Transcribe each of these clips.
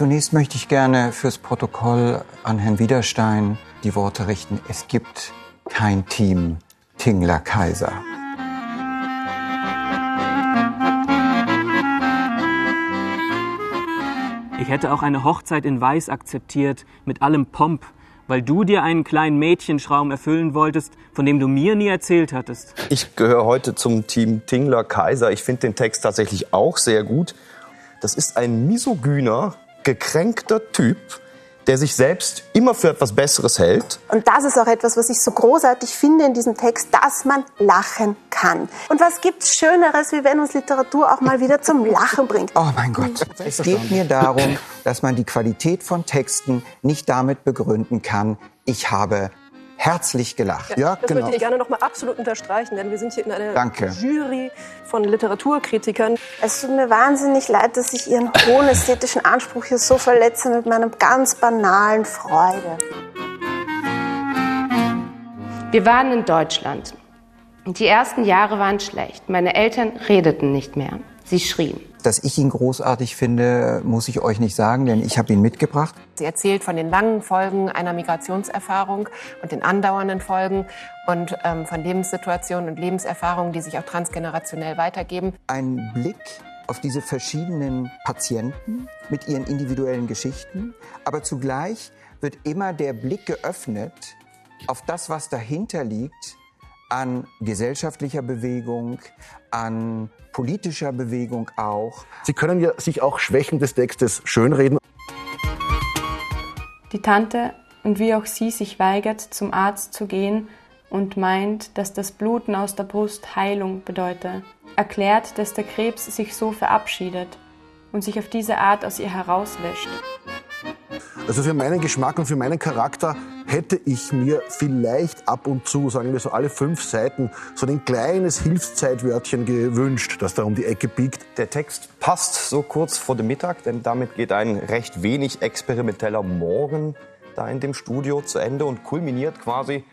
Zunächst möchte ich gerne fürs Protokoll an Herrn Widerstein die Worte richten. Es gibt kein Team Tingler Kaiser. Ich hätte auch eine Hochzeit in Weiß akzeptiert, mit allem Pomp, weil du dir einen kleinen Mädchenschraum erfüllen wolltest, von dem du mir nie erzählt hattest. Ich gehöre heute zum Team Tingler Kaiser. Ich finde den Text tatsächlich auch sehr gut. Das ist ein misogyner, gekränkter Typ, der sich selbst immer für etwas Besseres hält. Und das ist auch etwas, was ich so großartig finde in diesem Text, dass man lachen kann. Und was gibt's Schöneres, wie wenn uns Literatur auch mal wieder zum Lachen bringt? Oh mein Gott. Es geht mir darum, dass man die Qualität von Texten nicht damit begründen kann, ich habe herzlich gelacht. Ja, das genau. möchte ich gerne noch mal absolut unterstreichen, denn wir sind hier in einer Danke. Jury von Literaturkritikern. Es tut mir wahnsinnig leid, dass ich Ihren hohen ästhetischen Anspruch hier so verletze mit meinem ganz banalen Freude. Wir waren in Deutschland. Die ersten Jahre waren schlecht. Meine Eltern redeten nicht mehr. Sie schrien. Dass ich ihn großartig finde, muss ich euch nicht sagen, denn ich habe ihn mitgebracht. Sie erzählt von den langen Folgen einer Migrationserfahrung und den andauernden Folgen und ähm, von Lebenssituationen und Lebenserfahrungen, die sich auch transgenerationell weitergeben. Ein Blick auf diese verschiedenen Patienten mit ihren individuellen Geschichten, aber zugleich wird immer der Blick geöffnet auf das, was dahinter liegt, an gesellschaftlicher Bewegung, an politischer Bewegung auch. Sie können ja sich auch Schwächen des Textes schönreden. Die Tante und wie auch sie sich weigert, zum Arzt zu gehen und meint, dass das Bluten aus der Brust Heilung bedeute, erklärt, dass der Krebs sich so verabschiedet und sich auf diese Art aus ihr herauslöscht. Also für meinen Geschmack und für meinen Charakter hätte ich mir vielleicht ab und zu, sagen wir so alle fünf Seiten, so ein kleines Hilfszeitwörtchen gewünscht, das da um die Ecke biegt. Der Text passt so kurz vor dem Mittag, denn damit geht ein recht wenig experimenteller Morgen da in dem Studio zu Ende und kulminiert quasi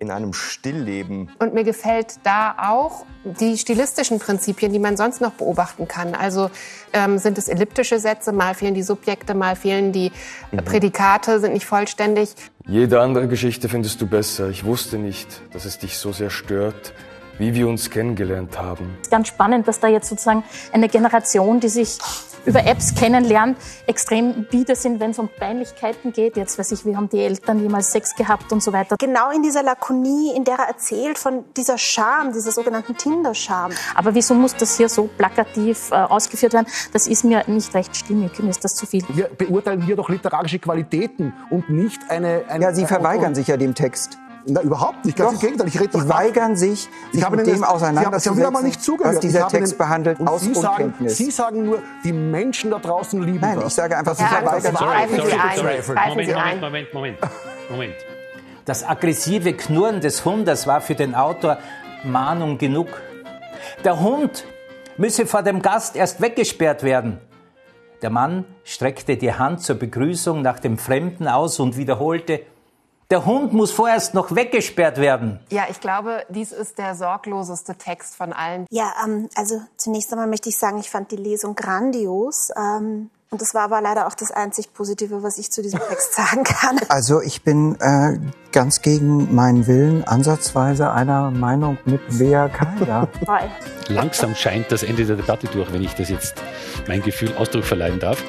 in einem Stillleben. Und mir gefällt da auch die stilistischen Prinzipien, die man sonst noch beobachten kann. Also ähm, sind es elliptische Sätze, mal fehlen die Subjekte, mal fehlen die mhm. Prädikate, sind nicht vollständig. Jede andere Geschichte findest du besser. Ich wusste nicht, dass es dich so sehr stört, wie wir uns kennengelernt haben. Es ist ganz spannend, dass da jetzt sozusagen eine Generation, die sich über Apps kennenlernt, extrem bieder sind, wenn es um Peinlichkeiten geht. Jetzt weiß ich, wie haben die Eltern jemals Sex gehabt und so weiter. Genau in dieser Lakonie, in der er erzählt von dieser Scham, dieser sogenannten Tinder-Scham. Aber wieso muss das hier so plakativ äh, ausgeführt werden? Das ist mir nicht recht stimmig. Mir ist das zu viel. Wir beurteilen hier doch literarische Qualitäten und nicht eine... eine ja, Sie verweigern sich ja dem Text. Na, überhaupt nicht. Ganz im Gegenteil. Ich rede Sie weigern sich, sich mit dem auseinanderzusetzen, Sie haben mal nicht zugehört. was dieser Text behandelt, und aus Sie sagen, Unkenntnis. Sie sagen nur, die Menschen da draußen lieben Nein, das. ich sage einfach, Sie Ja, verweigern sich. Moment. Moment, Moment, Moment, Moment. Das aggressive Knurren des Hundes war für den Autor Mahnung genug. Der Hund müsse vor dem Gast erst weggesperrt werden. Der Mann streckte die Hand zur Begrüßung nach dem Fremden aus und wiederholte, der Hund muss vorerst noch weggesperrt werden. Ja, ich glaube, dies ist der sorgloseste Text von allen. Ja, ähm, also zunächst einmal möchte ich sagen, ich fand die Lesung grandios. Ähm, und das war aber leider auch das einzig Positive, was ich zu diesem Text sagen kann. Also ich bin äh, ganz gegen meinen Willen ansatzweise einer Meinung mit Bea Kaya. Langsam scheint das Ende der Debatte durch, wenn ich das jetzt mein Gefühl Ausdruck verleihen darf.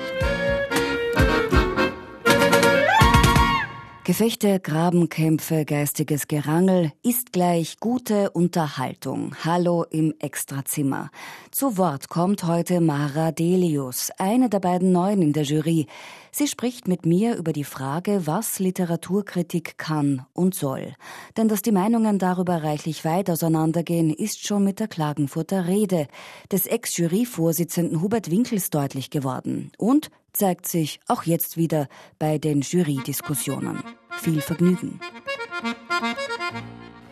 Gefechte, Grabenkämpfe, geistiges Gerangel ist gleich gute Unterhaltung. Hallo im Extrazimmer. Zu Wort kommt heute Mara Delius, eine der beiden Neuen in der Jury. Sie spricht mit mir über die Frage, was Literaturkritik kann und soll. Denn dass die Meinungen darüber reichlich weit auseinandergehen, ist schon mit der Klagenfurter Rede des Ex-Juryvorsitzenden Hubert Winkels deutlich geworden. Und zeigt sich auch jetzt wieder bei den Jury-Diskussionen. Viel Vergnügen.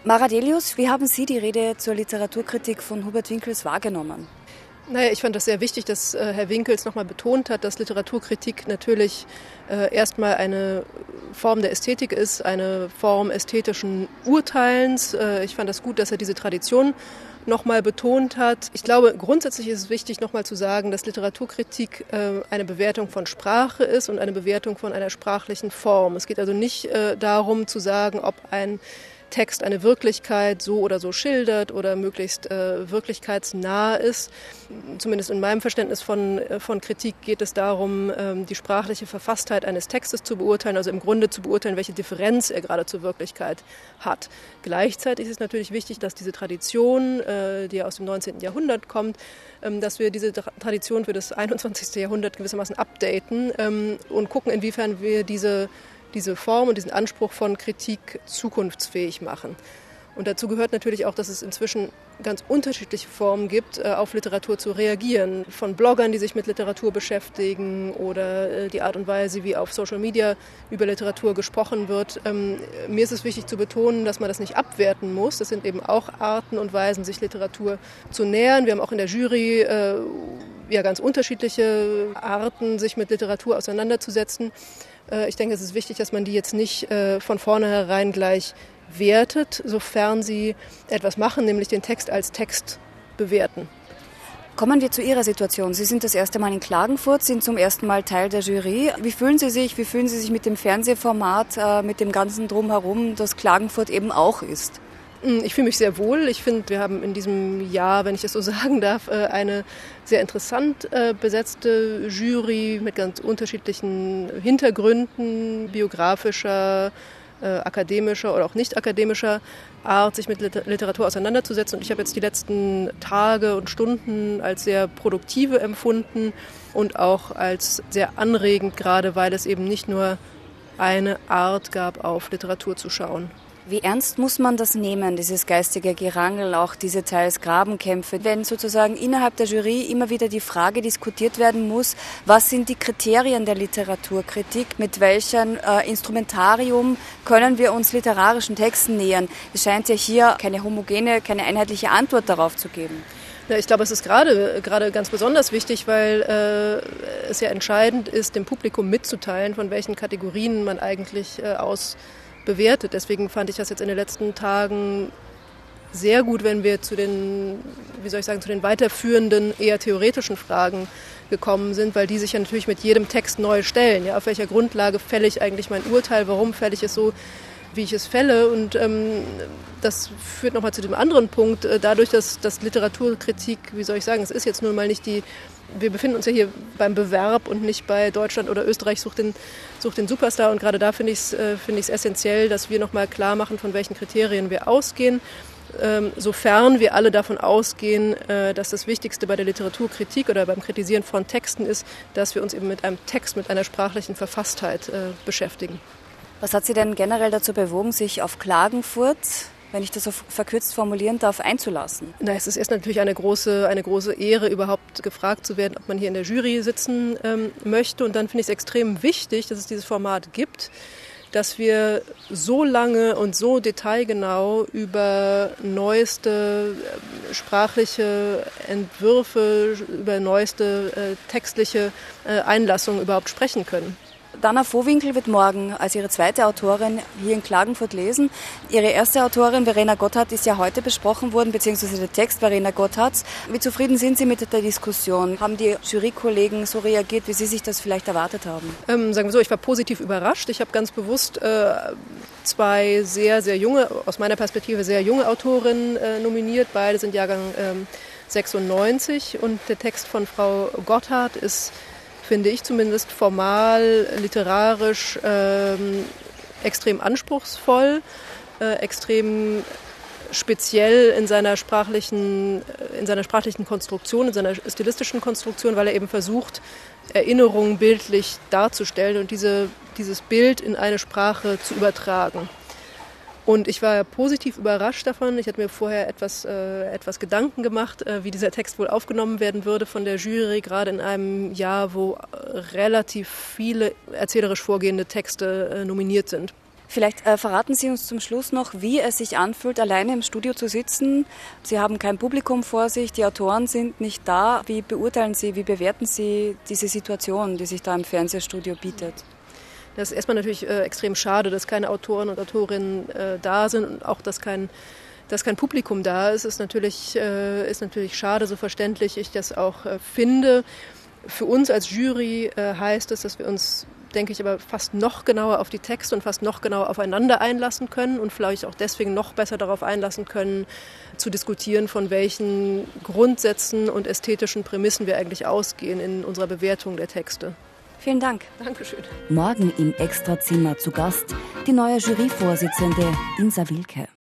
Maradelius, wie haben Sie die Rede zur Literaturkritik von Hubert Winkels wahrgenommen? Naja, ich fand das sehr wichtig, dass äh, Herr Winkels nochmal betont hat, dass Literaturkritik natürlich äh, erstmal eine Form der Ästhetik ist, eine Form ästhetischen Urteilens. Äh, ich fand das gut, dass er diese Tradition nochmal betont hat. Ich glaube, grundsätzlich ist es wichtig, nochmal zu sagen, dass Literaturkritik äh, eine Bewertung von Sprache ist und eine Bewertung von einer sprachlichen Form. Es geht also nicht äh, darum zu sagen, ob ein Text eine Wirklichkeit so oder so schildert oder möglichst äh, wirklichkeitsnah ist. Zumindest in meinem Verständnis von, äh, von Kritik geht es darum, ähm, die sprachliche Verfasstheit eines Textes zu beurteilen, also im Grunde zu beurteilen, welche Differenz er gerade zur Wirklichkeit hat. Gleichzeitig ist es natürlich wichtig, dass diese Tradition, äh, die aus dem 19. Jahrhundert kommt, ähm, dass wir diese Tradition für das 21. Jahrhundert gewissermaßen updaten ähm, und gucken, inwiefern wir diese diese Form und diesen Anspruch von Kritik zukunftsfähig machen. Und dazu gehört natürlich auch, dass es inzwischen ganz unterschiedliche Formen gibt, äh, auf Literatur zu reagieren. Von Bloggern, die sich mit Literatur beschäftigen oder äh, die Art und Weise, wie auf Social Media über Literatur gesprochen wird. Ähm, mir ist es wichtig zu betonen, dass man das nicht abwerten muss. Das sind eben auch Arten und Weisen, sich Literatur zu nähern. Wir haben auch in der Jury äh, ja, ganz unterschiedliche Arten, sich mit Literatur auseinanderzusetzen. Äh, ich denke, es ist wichtig, dass man die jetzt nicht äh, von vornherein gleich wertet, sofern sie etwas machen, nämlich den Text als Text bewerten. Kommen wir zu Ihrer Situation. Sie sind das erste Mal in Klagenfurt, sind zum ersten Mal Teil der Jury. Wie fühlen Sie sich? Wie fühlen Sie sich mit dem Fernsehformat, äh, mit dem ganzen Drumherum, das Klagenfurt eben auch ist? Hm, ich fühle mich sehr wohl. Ich finde, wir haben in diesem Jahr, wenn ich das so sagen darf, äh, eine sehr interessant äh, besetzte Jury mit ganz unterschiedlichen Hintergründen, biografischer, äh, akademischer oder auch nicht akademischer Art, sich mit Literatur auseinanderzusetzen. Und ich habe jetzt die letzten Tage und Stunden als sehr produktive empfunden und auch als sehr anregend, gerade weil es eben nicht nur eine Art gab, auf Literatur zu schauen. Wie ernst muss man das nehmen, dieses geistige Gerangel, auch diese teils Grabenkämpfe, wenn sozusagen innerhalb der Jury immer wieder die Frage diskutiert werden muss, was sind die Kriterien der Literaturkritik, mit welchem äh, Instrumentarium können wir uns literarischen Texten nähern? Es scheint ja hier keine homogene, keine einheitliche Antwort darauf zu geben. Ja, ich glaube, es ist gerade, gerade ganz besonders wichtig, weil äh, es ja entscheidend ist, dem Publikum mitzuteilen, von welchen Kategorien man eigentlich äh, aus bewertet. Deswegen fand ich das jetzt in den letzten Tagen sehr gut, wenn wir zu den, wie soll ich sagen, zu den weiterführenden, eher theoretischen Fragen gekommen sind, weil die sich ja natürlich mit jedem Text neu stellen. Ja, auf welcher Grundlage fälle ich eigentlich mein Urteil? Warum fälle ich es so, wie ich es fälle? Und ähm, das führt nochmal zu dem anderen Punkt. Äh, dadurch, dass, dass Literaturkritik, wie soll ich sagen, es ist jetzt nun mal nicht die wir befinden uns ja hier beim Bewerb und nicht bei Deutschland oder Österreich sucht den, sucht den Superstar. Und gerade da finde ich es äh, find essentiell, dass wir nochmal klar machen, von welchen Kriterien wir ausgehen. Ähm, sofern wir alle davon ausgehen, äh, dass das Wichtigste bei der Literaturkritik oder beim Kritisieren von Texten ist, dass wir uns eben mit einem Text, mit einer sprachlichen Verfasstheit äh, beschäftigen. Was hat Sie denn generell dazu bewogen, sich auf Klagenfurt wenn ich das so verkürzt formulieren darf, einzulassen? Na, es ist erst natürlich eine große, eine große Ehre, überhaupt gefragt zu werden, ob man hier in der Jury sitzen ähm, möchte. Und dann finde ich es extrem wichtig, dass es dieses Format gibt, dass wir so lange und so detailgenau über neueste äh, sprachliche Entwürfe, über neueste äh, textliche äh, Einlassungen überhaupt sprechen können. Dana Vohwinkel wird morgen als ihre zweite Autorin hier in Klagenfurt lesen. Ihre erste Autorin, Verena Gotthard, ist ja heute besprochen worden, beziehungsweise der Text Verena Gotthards. Wie zufrieden sind Sie mit der Diskussion? Haben die Jurykollegen so reagiert, wie Sie sich das vielleicht erwartet haben? Ähm, sagen wir so, ich war positiv überrascht. Ich habe ganz bewusst äh, zwei sehr, sehr junge, aus meiner Perspektive sehr junge Autorinnen äh, nominiert. Beide sind Jahrgang ähm, 96 und der Text von Frau Gotthard ist finde ich zumindest formal, literarisch ähm, extrem anspruchsvoll, äh, extrem speziell in seiner sprachlichen, in seiner sprachlichen Konstruktion, in seiner stilistischen Konstruktion, weil er eben versucht, Erinnerungen bildlich darzustellen und diese, dieses Bild in eine Sprache zu übertragen. Und ich war positiv überrascht davon. Ich hatte mir vorher etwas, äh, etwas Gedanken gemacht, äh, wie dieser Text wohl aufgenommen werden würde von der Jury, gerade in einem Jahr, wo relativ viele erzählerisch vorgehende Texte äh, nominiert sind. Vielleicht äh, verraten Sie uns zum Schluss noch, wie es sich anfühlt, alleine im Studio zu sitzen. Sie haben kein Publikum vor sich, die Autoren sind nicht da. Wie beurteilen Sie, wie bewerten Sie diese Situation, die sich da im Fernsehstudio bietet? Das ist erstmal natürlich äh, extrem schade, dass keine Autoren und Autorinnen äh, da sind und auch, dass kein Dass kein Publikum da ist, ist natürlich, äh, ist natürlich schade, so verständlich ich das auch äh, finde. Für uns als Jury äh, heißt es, dass wir uns, denke ich, aber fast noch genauer auf die Texte und fast noch genauer aufeinander einlassen können und vielleicht auch deswegen noch besser darauf einlassen können, zu diskutieren, von welchen Grundsätzen und ästhetischen Prämissen wir eigentlich ausgehen in unserer Bewertung der Texte. Vielen Dank. Dankeschön. Morgen im Extrazimmer zu Gast die neue Juryvorsitzende Insa Wilke.